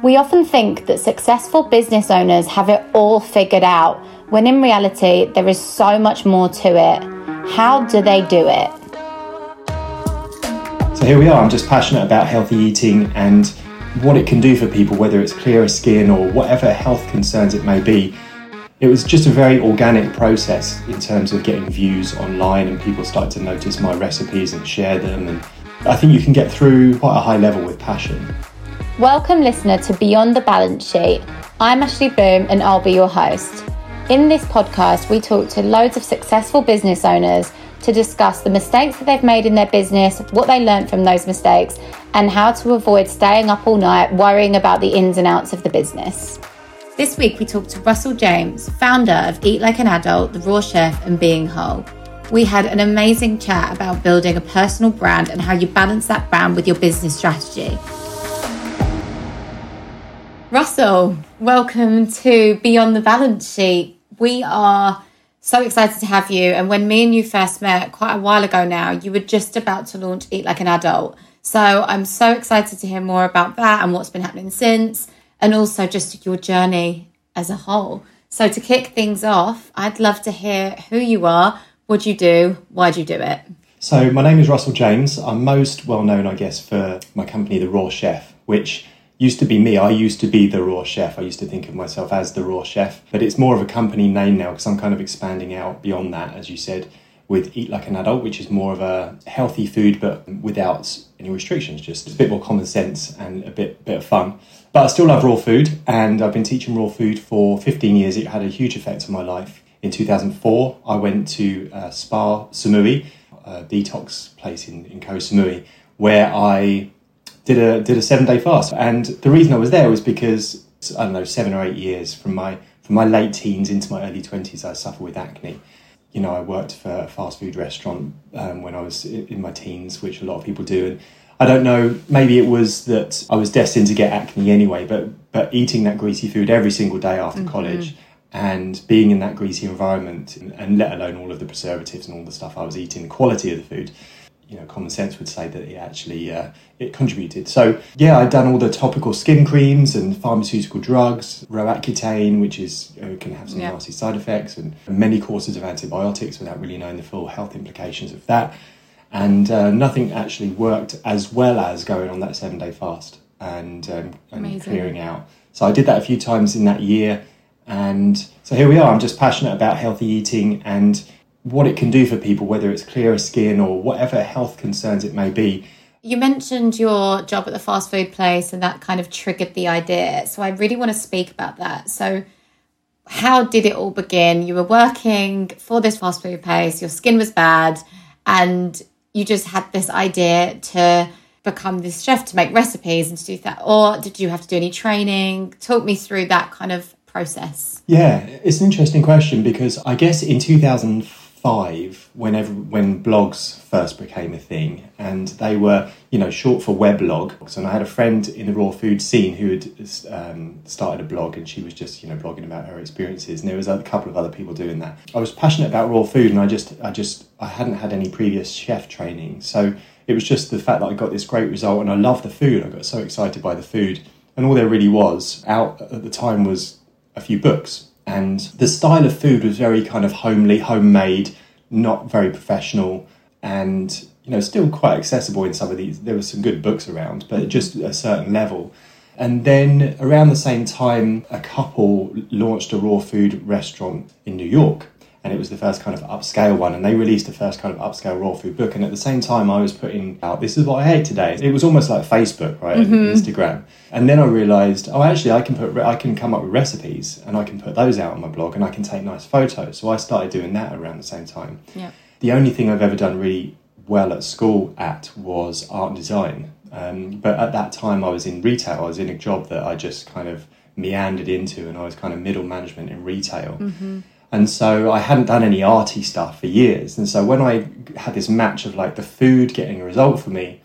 We often think that successful business owners have it all figured out, when in reality, there is so much more to it. How do they do it? So here we are, I'm just passionate about healthy eating and what it can do for people, whether it's clearer skin or whatever health concerns it may be. It was just a very organic process in terms of getting views online and people started to notice my recipes and share them. And I think you can get through quite a high level with passion. Welcome, listener, to Beyond the Balance Sheet. I'm Ashley Boom and I'll be your host. In this podcast, we talk to loads of successful business owners to discuss the mistakes that they've made in their business, what they learned from those mistakes, and how to avoid staying up all night worrying about the ins and outs of the business. This week, we talked to Russell James, founder of Eat Like an Adult, The Raw Chef, and Being Whole. We had an amazing chat about building a personal brand and how you balance that brand with your business strategy. Russell, welcome to Beyond the Balance Sheet. We are so excited to have you. And when me and you first met quite a while ago now, you were just about to launch Eat Like an Adult. So I'm so excited to hear more about that and what's been happening since, and also just your journey as a whole. So to kick things off, I'd love to hear who you are, what you do, why do you do it? So my name is Russell James. I'm most well known, I guess, for my company, The Raw Chef, which used to be me. I used to be the raw chef. I used to think of myself as the raw chef, but it's more of a company name now because I'm kind of expanding out beyond that, as you said, with Eat Like an Adult, which is more of a healthy food but without any restrictions, just a bit more common sense and a bit bit of fun. But I still love raw food, and I've been teaching raw food for 15 years. It had a huge effect on my life. In 2004, I went to uh, Spa Samui, a detox place in, in Koh Samui, where I did a did a seven day fast, and the reason I was there was because I don't know seven or eight years from my from my late teens into my early twenties, I suffered with acne. You know, I worked for a fast food restaurant um, when I was in my teens, which a lot of people do, and I don't know. Maybe it was that I was destined to get acne anyway, but but eating that greasy food every single day after mm-hmm. college and being in that greasy environment and, and, let alone all of the preservatives and all the stuff I was eating, the quality of the food, you know, common sense would say that it actually uh, it contributed. So yeah, I'd done all the topical skin creams and pharmaceutical drugs, Roaccutane, which is uh, can have some yeah. nasty side effects, and many courses of antibiotics without really knowing the full health implications of that. And uh, nothing actually worked as well as going on that seven day fast and, um, and clearing out. So I did that a few times in that year, and so here we are. I'm just passionate about healthy eating and what it can do for people, whether it's clearer skin or whatever health concerns it may be. You mentioned your job at the fast food place and that kind of triggered the idea. So I really want to speak about that. So, how did it all begin? You were working for this fast food place, your skin was bad, and you just had this idea to become this chef to make recipes and to do that. Or did you have to do any training? Talk me through that kind of process. Yeah, it's an interesting question because I guess in 2004, five whenever when blogs first became a thing. And they were you know short for weblogs and i had a friend in the raw food scene who had um, started a blog and she was just you know blogging about her experiences. And there was a couple of other people doing that. I was passionate about raw food and i just i just i hadn't had any previous chef training. So it was just the fact that i got this great result and i loved the food. I got so excited by the food. And all there really was out at the time was a few books and the style of food was very kind of homely, homemade, not very professional, and you know, still quite accessible in some of these. There were some good books around, but just a certain level. And then around the same time, a couple launched a raw food restaurant in New York. And it was the first kind of upscale one. And they released the first kind of upscale raw food book. And at the same time, I was putting out, this is what I ate today. It was almost like Facebook, right? Instagram. And then I realized, oh, actually, I can put, I can come up with recipes and I can put those out on my blog and I can take nice photos. So I started doing that around the same time. Yeah. The only thing I've ever done really well at school at was art and design. Um, but at that time, I was in retail. I was in a job that I just kind of meandered into, and I was kind of middle management in retail. And so I hadn't done any arty stuff for years. And so when I had this match of like the food getting a result for me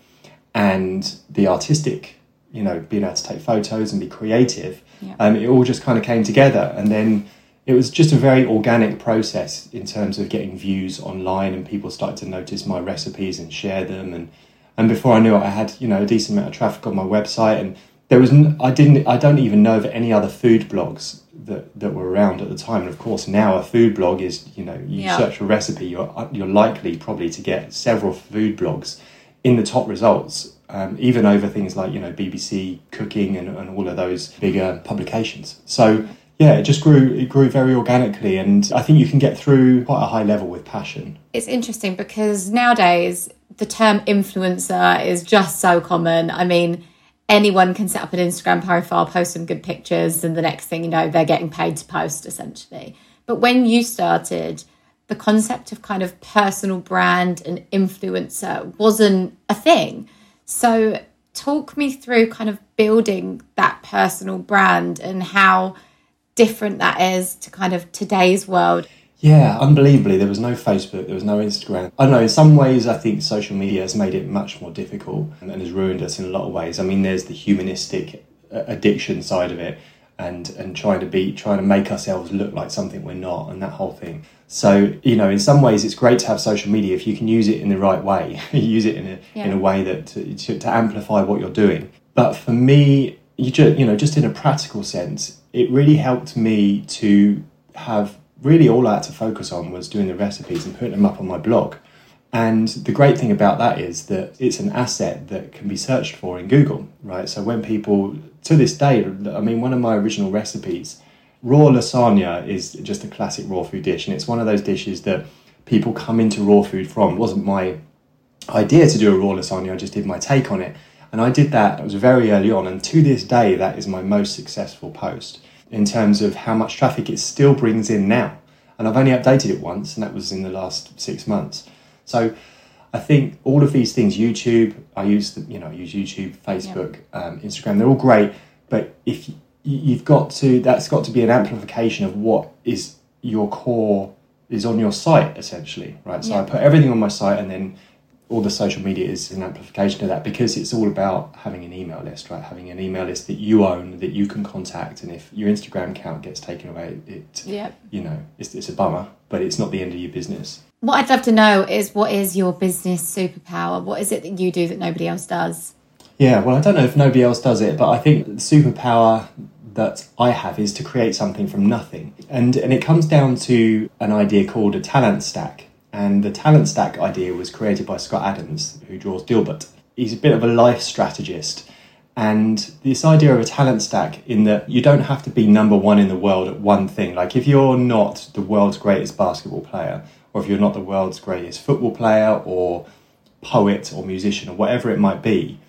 and the artistic, you know, being able to take photos and be creative, Yeah. um, it all just kind of came together. And then it was just a very organic process in terms of getting views online and people started to notice my recipes and share them. And, and before I knew it, I had, you know, a decent amount of traffic on my website. And there was, n- I didn't, I don't even know of any other food blogs that, that were around at the time. And of course, now a food blog is, you know, you Yeah. search a recipe, you're, you're likely probably to get several food blogs in the top results, um, even over things like, you know, BBC Cooking and, and all of those bigger publications. So, yeah, it just grew, it grew very organically. And I think you can get through quite a high level with passion. It's interesting because nowadays the term influencer is just so common. I mean, anyone can set up an Instagram profile, post some good pictures, and the next thing you know, they're getting paid to post essentially. But when you started, the concept of kind of personal brand and influencer wasn't a thing. So, talk me through kind of building that personal brand and how different that is to kind of today's world. Yeah, unbelievably, there was no Facebook, there was no Instagram. I don't know, in some ways, I think social media has made it much more difficult and, and has ruined us in a lot of ways. I mean, there's the humanistic uh, addiction side of it and, and trying to be, trying to make ourselves look like something we're not and that whole thing. So, you know, in some ways, it's great to have social media if you can use it in the right way, use it in a, in a way that to, to, to amplify what you're doing. But for me, you just, you know, just in a practical sense, it really helped me to have really all I had to focus on was doing the recipes and putting them up on my blog. And the great thing about that is that it's an asset that can be searched for in Google, right? So when people, to this day, I mean, one of my original recipes, raw lasagna is just a classic raw food dish. And it's one of those dishes that people come into raw food from. It wasn't my idea to do a raw lasagna, I just did my take on it. And I did that, it was very early on, and to this day, that is my most successful post in terms of how much traffic it still brings in now. And I've only updated it once, and that was in the last six months. So I think all of these things, YouTube, I use, the, you know, I use YouTube, Facebook, um, Instagram, they're all great. But if you, you've got to, that's got to be an amplification of what is your core, is on your site essentially, right? So Yeah. I put everything on my site and then all the social media is an amplification of that because it's all about having an email list, right? Having an email list that you own, that you can contact, and if your Instagram account gets taken away, it, Yeah. you know, it's, it's a bummer, but it's not the end of your business. What I'd love to know is what is your business superpower? What is it that you do that nobody else does? Yeah, well, I don't know if nobody else does it, but I think the superpower that I have is to create something from nothing. And and it comes down to an idea called a talent stack. And the talent stack idea was created by Scott Adams, who draws Dilbert. He's a bit of a life strategist. And this idea of a talent stack, in that you don't have to be number one in the world at one thing. Like if you're not the world's greatest basketball player, or if you're not the world's greatest football player, or poet, or musician, or whatever it might be,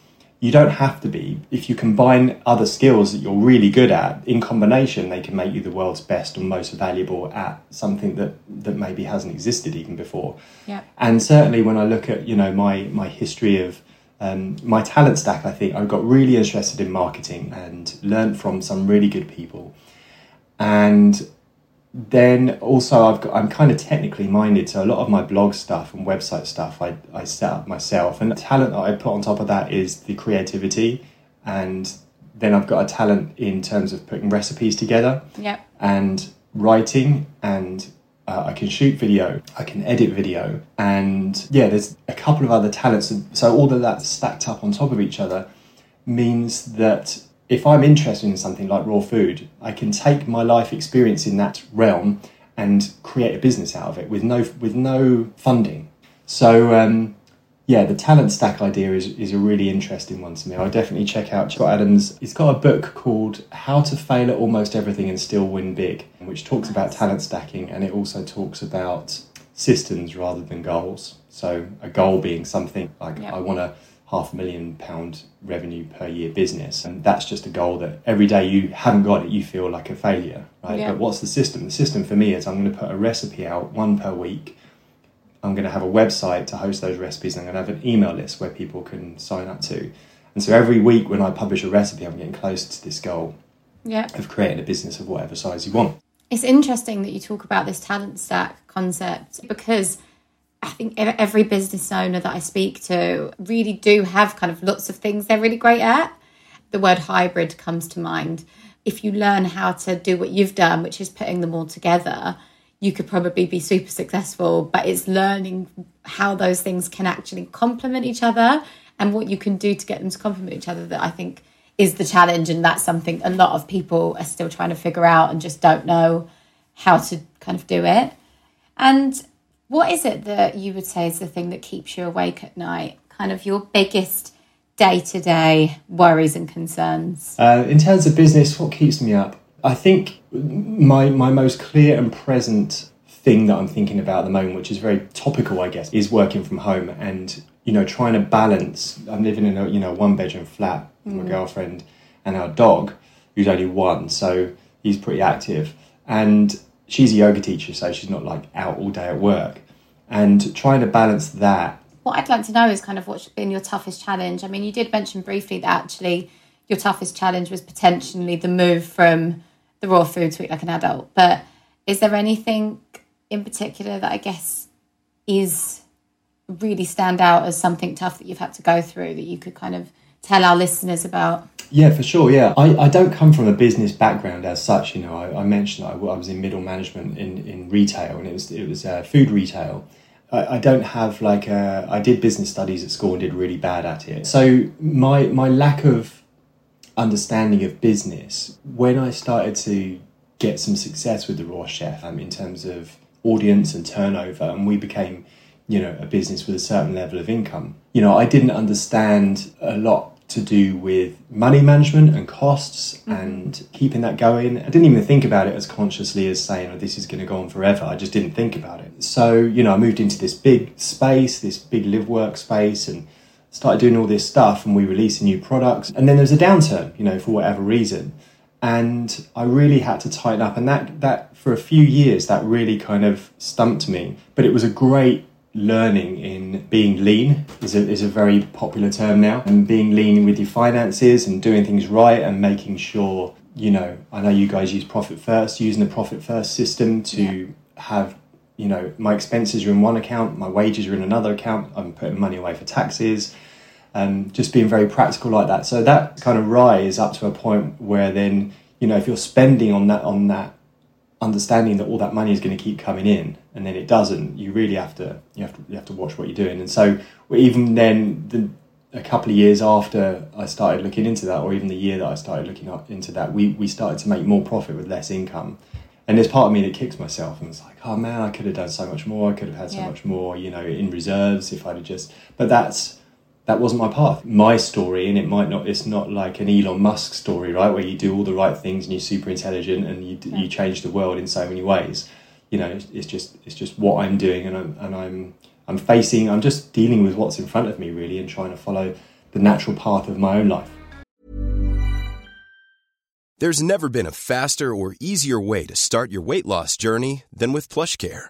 you don't have to be. If you combine other skills that you're really good at in combination, they can make you the world's best and most valuable at something that, that maybe hasn't existed even before. Yeah. And certainly when I look at, you know, my, my history of um, my talent stack, I think I got really interested in marketing and learned from some really good people. And then also I've got, I'm kind of technically minded, so a lot of my blog stuff and website stuff I, I set up myself. And the talent that I put on top of that is the creativity. And then I've got a talent in terms of putting recipes together Yep. and writing and uh, I can shoot video, I can edit video, and yeah, there's a couple of other talents. So all of that stacked up on top of each other means that if I'm interested in something like raw food, I can take my life experience in that realm and create a business out of it with no with no funding. So um, yeah, the talent stack idea is, is a really interesting one to me. I definitely check out Scott Adams. He's got a book called How to Fail at Almost Everything and Still Win Big, which talks about talent stacking and it also talks about systems rather than goals. So a goal being something like I want a half million pound revenue per year business, and that's just a goal that every day you haven't got it, you feel like a failure, right? But what's the system? The system for me is I'm going to put a recipe out one per week I'm going to have a website to host those recipes, and I'm going to have an email list where people can sign up to. And so every week when I publish a recipe, I'm getting closer to this goal yeah. of creating a business of whatever size you want. It's interesting that you talk about this talent stack concept because I think every business owner that I speak to really do have kind of lots of things they're really great at. The word hybrid comes to mind. If you learn how to do what you've done, which is putting them all together, you could probably be super successful, but it's learning how those things can actually complement each other and what you can do to get them to complement each other that I think is the challenge. And that's something a lot of people are still trying to figure out and just don't know how to kind of do it. And what is it that you would say is the thing that keeps you awake at night? Kind of your biggest day to day worries and concerns? Uh, in terms of business, what keeps me up? I think my my most clear and present thing that I'm thinking about at the moment, which is very topical, I guess, is working from home and you know trying to balance. I'm living in a you know one bedroom flat with mm. my girlfriend and our dog, who's only one, so he's pretty active, and she's a yoga teacher, so she's not like out all day at work, and trying to balance that. What I'd like to know is kind of what's been your toughest challenge. I mean, you did mention briefly that actually your toughest challenge was potentially the move from the raw food to eat like an adult. But is there anything in particular that I guess is really stand out as something tough that you've had to go through that you could kind of tell our listeners about? Yeah, for sure. Yeah, I, I don't come from a business background as such. You know, I, I mentioned I, I, was in middle management in, in retail, and it was it was uh, food retail. I, don't have like a, I did business studies at school and did really bad at it. So my my lack of understanding of business, when I started to get some success with the Raw Chef um, in terms of audience and turnover, and we became, you know, a business with a certain level of income, you know, I didn't understand a lot to do with money management and costs mm-hmm. and keeping that going. I didn't even think about it as consciously as saying, oh, this is going to go on forever. I just didn't think about it. So, you know, I moved into this big space, this big live work space, and started doing all this stuff and we released new products. And then there was a downturn, you know, for whatever reason. And I really had to tighten up. And that, that for a few years, that really kind of stumped me. But it was a great learning in being lean is a, is a very popular term now and being lean with your finances and doing things right and making sure you know i know you guys use profit first using the profit first system to yeah. have you know my expenses are in one account my wages are in another account i'm putting money away for taxes and just being very practical like that. So that kind of rise up to a point where then you know if you're spending on that on that understanding that all that money is going to keep coming in and then it doesn't you really have to you have to you have to watch what you're doing. And so even then the, a couple of years after I started looking into that or even the year that I started looking up into that we we started to make more profit with less income. And there's part of me that kicks myself and it's like oh man I could have done so much more. I could have had so yeah. much more you know in reserves if I'd have just but that's that wasn't my path. My story, and it might not, it's not like an Elon Musk story, right? Where you do all the right things and you're super intelligent and you, yeah. you change the world in so many ways. You know, it's just, it's just what I'm doing and I'm, and I'm, I'm facing, I'm just dealing with what's in front of me really and trying to follow the natural path of my own life. There's never been a faster or easier way to start your weight loss journey than with PlushCare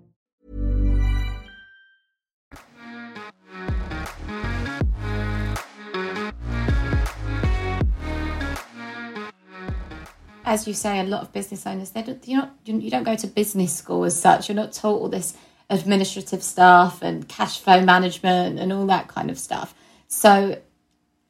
As you say, a lot of business owners, they don't, you're not, you don't go to business school as such. You're not taught all this administrative stuff and cash flow management and all that kind of stuff. So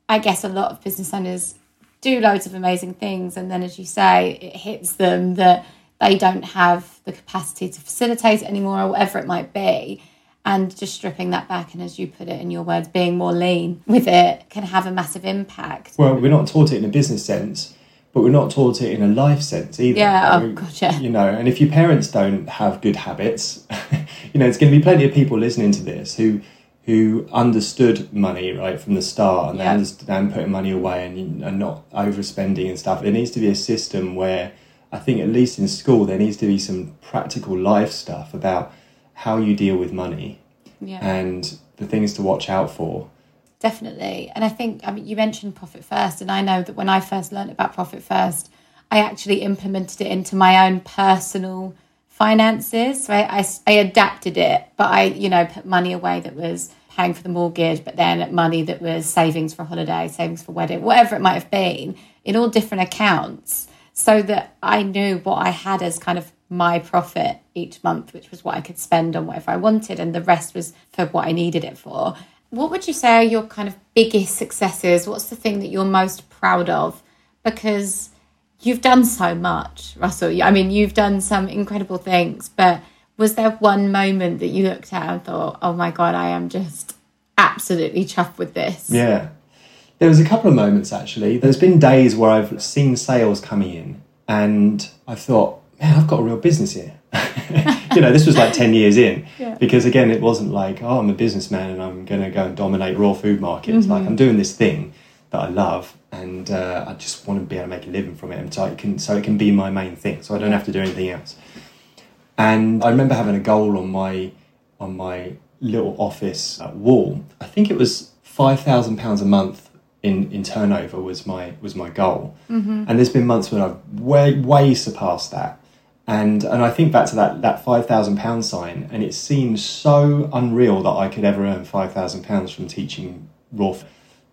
I guess a lot of business owners do loads of amazing things. And then, as you say, it hits them that they don't have the capacity to facilitate it anymore or whatever it might be. And just stripping that back and, as you put it in your words, being more lean with it can have a massive impact. Well, we're not taught it in a business sense, but we're not taught it in a life sense either. Yeah, oh, mean, God, yeah. You know, and if your parents don't have good habits, you know, it's going to be plenty of people listening to this who who understood money right from the start and Yeah. they understand putting money away and, and not overspending and stuff. There needs to be a system where I think at least in school there needs to be some practical life stuff about how you deal with money Yeah. and the things to watch out for. Definitely. And I think, I mean, you mentioned Profit First, and I know that when I first learned about Profit First, I actually implemented it into my own personal finances. So I, I, I adapted it, but I, you know, put money away that was paying for the mortgage, but then money that was savings for a holiday, savings for wedding, whatever it might have been, in all different accounts, so that I knew what I had as kind of my profit each month, which was what I could spend on whatever I wanted, and the rest was for what I needed it for. What would you say are your kind of biggest successes? What's the thing that you're most proud of? Because you've done so much, Russell. I mean, you've done some incredible things, but was there one moment that you looked at and thought, oh my God, I am just absolutely chuffed with this? Yeah. There was a couple of moments actually. There's been days where I've seen sales coming in and I thought, man, I've got a real business here. you know, this was like 10 years in. Because again, it wasn't like, oh, I'm a businessman and I'm going to go and dominate raw food markets. Like, I'm doing this thing that I love and uh, I just want to be able to make a living from it. And so it, can, so it can be my main thing. So I don't have to do anything else. And I remember having a goal on my on my little office wall. I think it was five thousand pounds a month in, in turnover was my was my goal. And there's been months when I've way way surpassed that. And and I think back to that that five thousand pound sign, and it seems so unreal that I could ever earn five thousand pounds from teaching raw.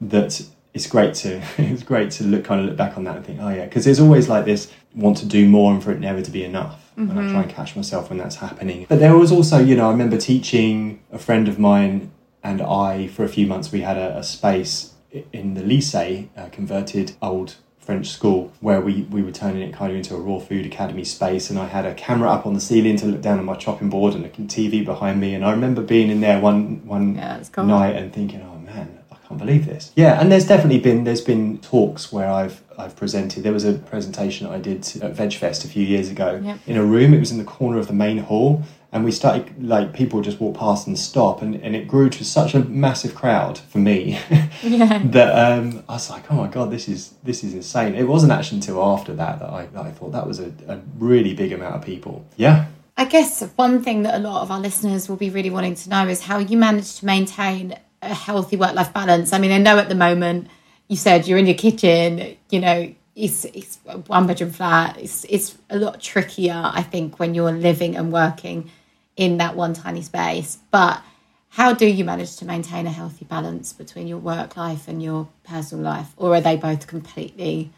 That it's great to it's great to look kind of look back on that and think, oh yeah, because there's always like this want to do more and for it never to be enough. And I try mm-hmm. and catch myself when that's happening. But there was also, you know, I remember teaching a friend of mine and I for a few months. We had a, a space in the lycée, a converted old French school, where we, we were turning it kind of into a raw food academy space. And I had a camera up on the ceiling to look down on my chopping board and a TV behind me. And I remember being in there one one Yeah, cool. night and thinking, oh man, I can't believe this. Yeah, and there's definitely been there's been talks where I've I've presented. There was a presentation I did at VegFest a few years ago Yep. in a room. It was in the corner of the main hall, and we started like people just walk past and stop, and, and it grew to such a massive crowd for me Yeah. that um, I was like, oh my god, this is this is insane. It wasn't actually until after that that I, that I thought that was a, a really big amount of people. Yeah. I guess one thing that a lot of our listeners will be really wanting to know is how you manage to maintain a healthy work life balance. I mean, I know at the moment you said you're in your kitchen, you know, it's, it's one bedroom flat. It's, it's a lot trickier, I think, when you're living and working in that one tiny space. But how do you manage to maintain a healthy balance between your work life and your personal life? Or are they both completely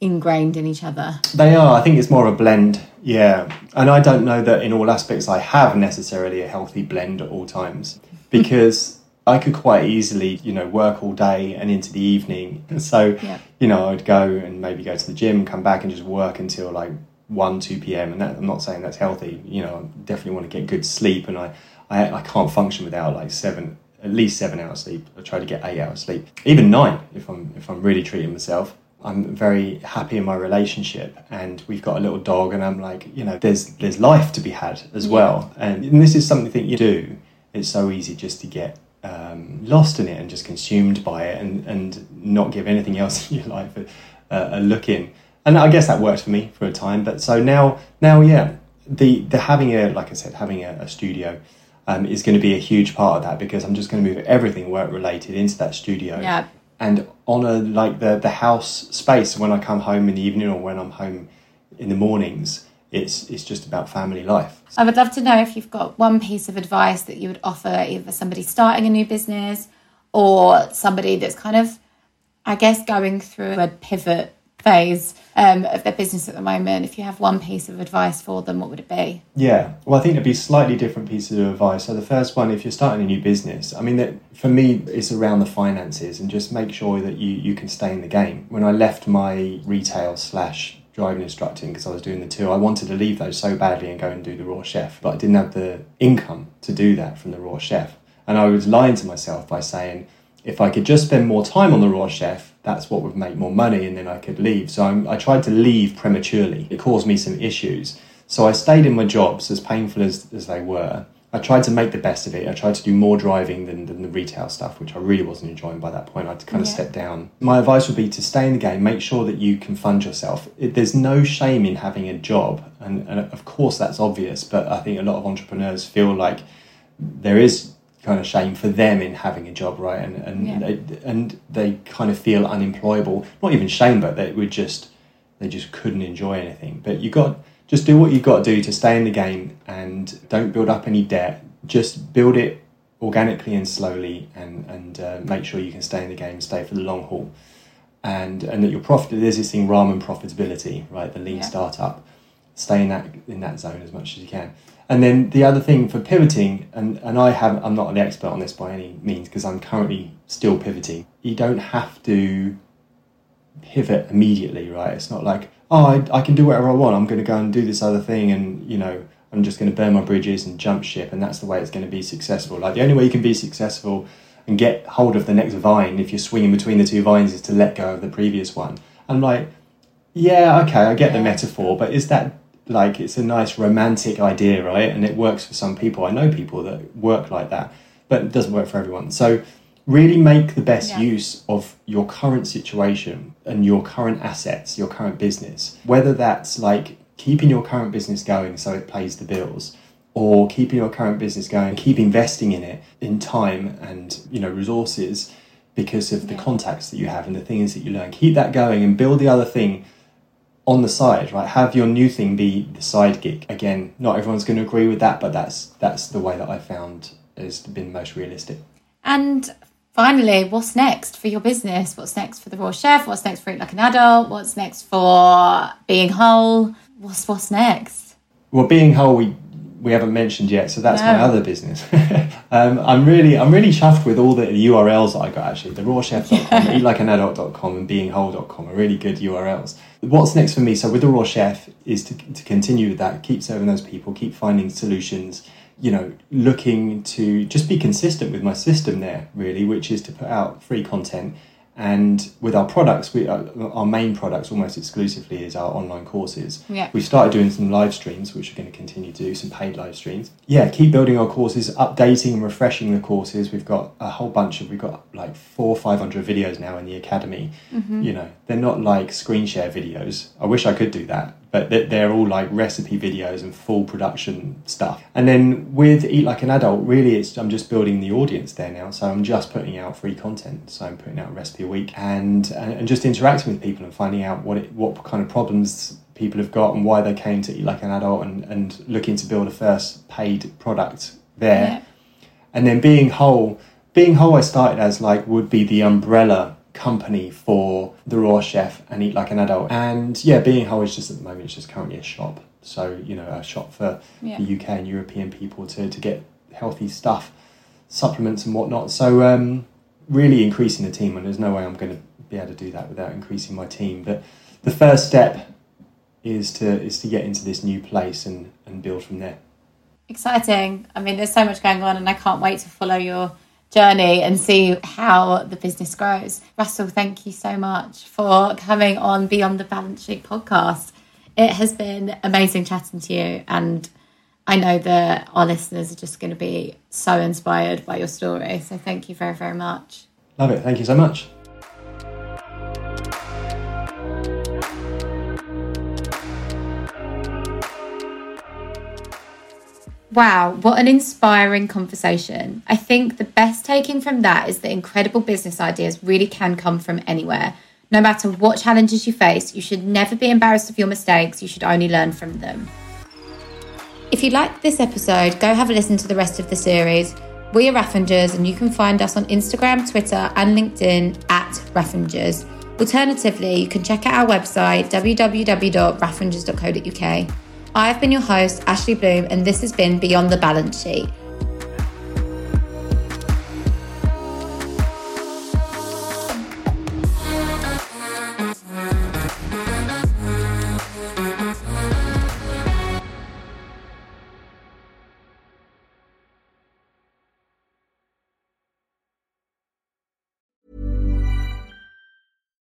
ingrained in each other? They are. I think it's more of a blend. Yeah. And I don't know that in all aspects I have necessarily a healthy blend at all times because I could quite easily, you know, work all day and into the evening. And so, Yeah. you know, I'd go and maybe go to the gym, come back and just work until like 1, 2 p.m. And that, I'm not saying that's healthy. You know, I definitely want to get good sleep and I, I, I can't function without like seven, at least seven hours sleep. I try to get eight hours sleep, even nine if I'm if I'm really treating myself. I'm very happy in my relationship, and we've got a little dog, and I'm like, you know, there's there's life to be had as well, and, and this is something that you do. It's so easy just to get um, lost in it and just consumed by it, and and not give anything else in your life a, a look in. And I guess that worked for me for a time. But so now, now, yeah, the the having a like I said, having a, a studio um, is going to be a huge part of that because I'm just going to move everything work related into that studio. Yeah. And honor like the the house space when I come home in the evening or when I'm home in the mornings. It's it's just about family life. I would love to know if you've got one piece of advice that you would offer either somebody starting a new business or somebody that's kind of, I guess, going through a pivot phase um, of their business at the moment. If you have one piece of advice for them, what would it be? Yeah, well, I think it'd be slightly different pieces of advice. So the first one, if you're starting a new business, I mean, that for me, it's around the finances and just make sure that you you can stay in the game. When I left my retail slash driving instructing because I was doing the two. I wanted to leave those so badly and go and do the raw chef, but I didn't have the income to do that from the raw chef. And I was lying to myself by saying, if I could just spend more time on the raw chef, that's what would make more money and then I could leave. So I'm, I tried to leave prematurely. It caused me some issues. So I stayed in my jobs, as painful as, as they were. I tried to make the best of it. I tried to do more driving than, than the retail stuff, which I really wasn't enjoying by that point. I had to kind of Yeah. step down. My advice would be to stay in the game, make sure that you can fund yourself. It, there's no shame in having a job, and, and of course that's obvious, but I think a lot of entrepreneurs feel like there is kind of shame for them in having a job, right? And and Yeah. they, and they kind of feel unemployable. Not even shame, but they would just they just couldn't enjoy anything. But you got just do what you've got to do to stay in the game and don't build up any debt. Just build it organically and slowly, and and uh, make sure you can stay in the game, stay for the long haul, and and that your profit. There's this thing ramen profitability, right? The lean Yeah. startup. Stay in that in that zone as much as you can. And then the other thing for pivoting, and, and I have I'm not an expert on this by any means because I'm currently still pivoting. You don't have to pivot immediately, right? It's not like, oh, I, I can do whatever I want. I'm going to go and do this other thing, and you know, I'm just going to burn my bridges and jump ship, and that's the way it's going to be successful. Like the only way you can be successful and get hold of the next vine if you're swinging between the two vines is to let go of the previous one. I'm like, yeah, okay, I get the metaphor, but is that like it's a nice romantic idea, right? And it works for some people. I know people that work like that, but it doesn't work for everyone. So really make the best Yeah. use of your current situation and your current assets, your current business. Whether that's like keeping your current business going so it pays the bills or keeping your current business going, keep investing in it in time and, you know, resources because of the contacts that you have and the things that you learn. Keep that going and build the other thing on the side, right? Have your new thing be the side gig. Again, not everyone's going to agree with that, but that's that's the way that I found has been most realistic. And finally, what's next for your business? What's next for the Raw Chef? What's next for Eat Like an Adult? What's next for Being Whole? What's what's next? Well, being whole, we we haven't mentioned yet, so that's my other business. um, I'm really I'm really chuffed with all the URLs that I got actually. The rawchef.com, eatlikeanadult.com, and beingwhole.com are really good URLs. What's next for me? So with the raw chef is to to continue with that, keep serving those people, keep finding solutions. You know, looking to just be consistent with my system there, really, which is to put out free content. And with our products, we uh, our main products almost exclusively is our online courses. Yeah. We started doing some live streams, which we're going to continue to do, some paid live streams. Yeah, keep building our courses, updating and refreshing the courses. We've got a whole bunch of, we've got like four, 500 videos now in the academy. You know, they're not like screen share videos. I wish I could do that, but they're, they're all like recipe videos and full production stuff. And then with Eat Like an Adult, really, it's I'm just building the audience there now. So I'm just putting out free content. So I'm putting out a recipe a week and, and, and just interacting with people and finding out what it, what kind of problems people have got and why they came to Eat Like an Adult and, and looking to build a first paid product there. Yeah. And then being whole, being whole, I started as like would be the umbrella company for the raw chef and eat like an adult. And yeah, being whole is just at the moment, it's just currently a shop. So, you know, a shop for Yeah. the UK and European people to, to get healthy stuff, supplements and whatnot. So, um, really increasing the team, and there's no way I'm going to be able to do that without increasing my team. But the first step is to is to get into this new place and, and build from there. Exciting. I mean, there's so much going on, and I can't wait to follow your journey and see how the business grows. Russell, thank you so much for coming on Beyond the Balance Sheet podcast. It has been amazing chatting to you, and I know that our listeners are just going to be so inspired by your story. So thank you very, very much. Love it. Thank you so much. Wow, what an inspiring conversation. I think the best taking from that is that incredible business ideas really can come from anywhere. No matter what challenges you face, you should never be embarrassed of your mistakes, you should only learn from them. If you liked this episode, go have a listen to the rest of the series. We are Raffingers, and you can find us on Instagram, Twitter, and LinkedIn at Raffingers. Alternatively, you can check out our website, www.raffingers.co.uk. I have been your host, Ashley Bloom, and this has been Beyond the Balance Sheet.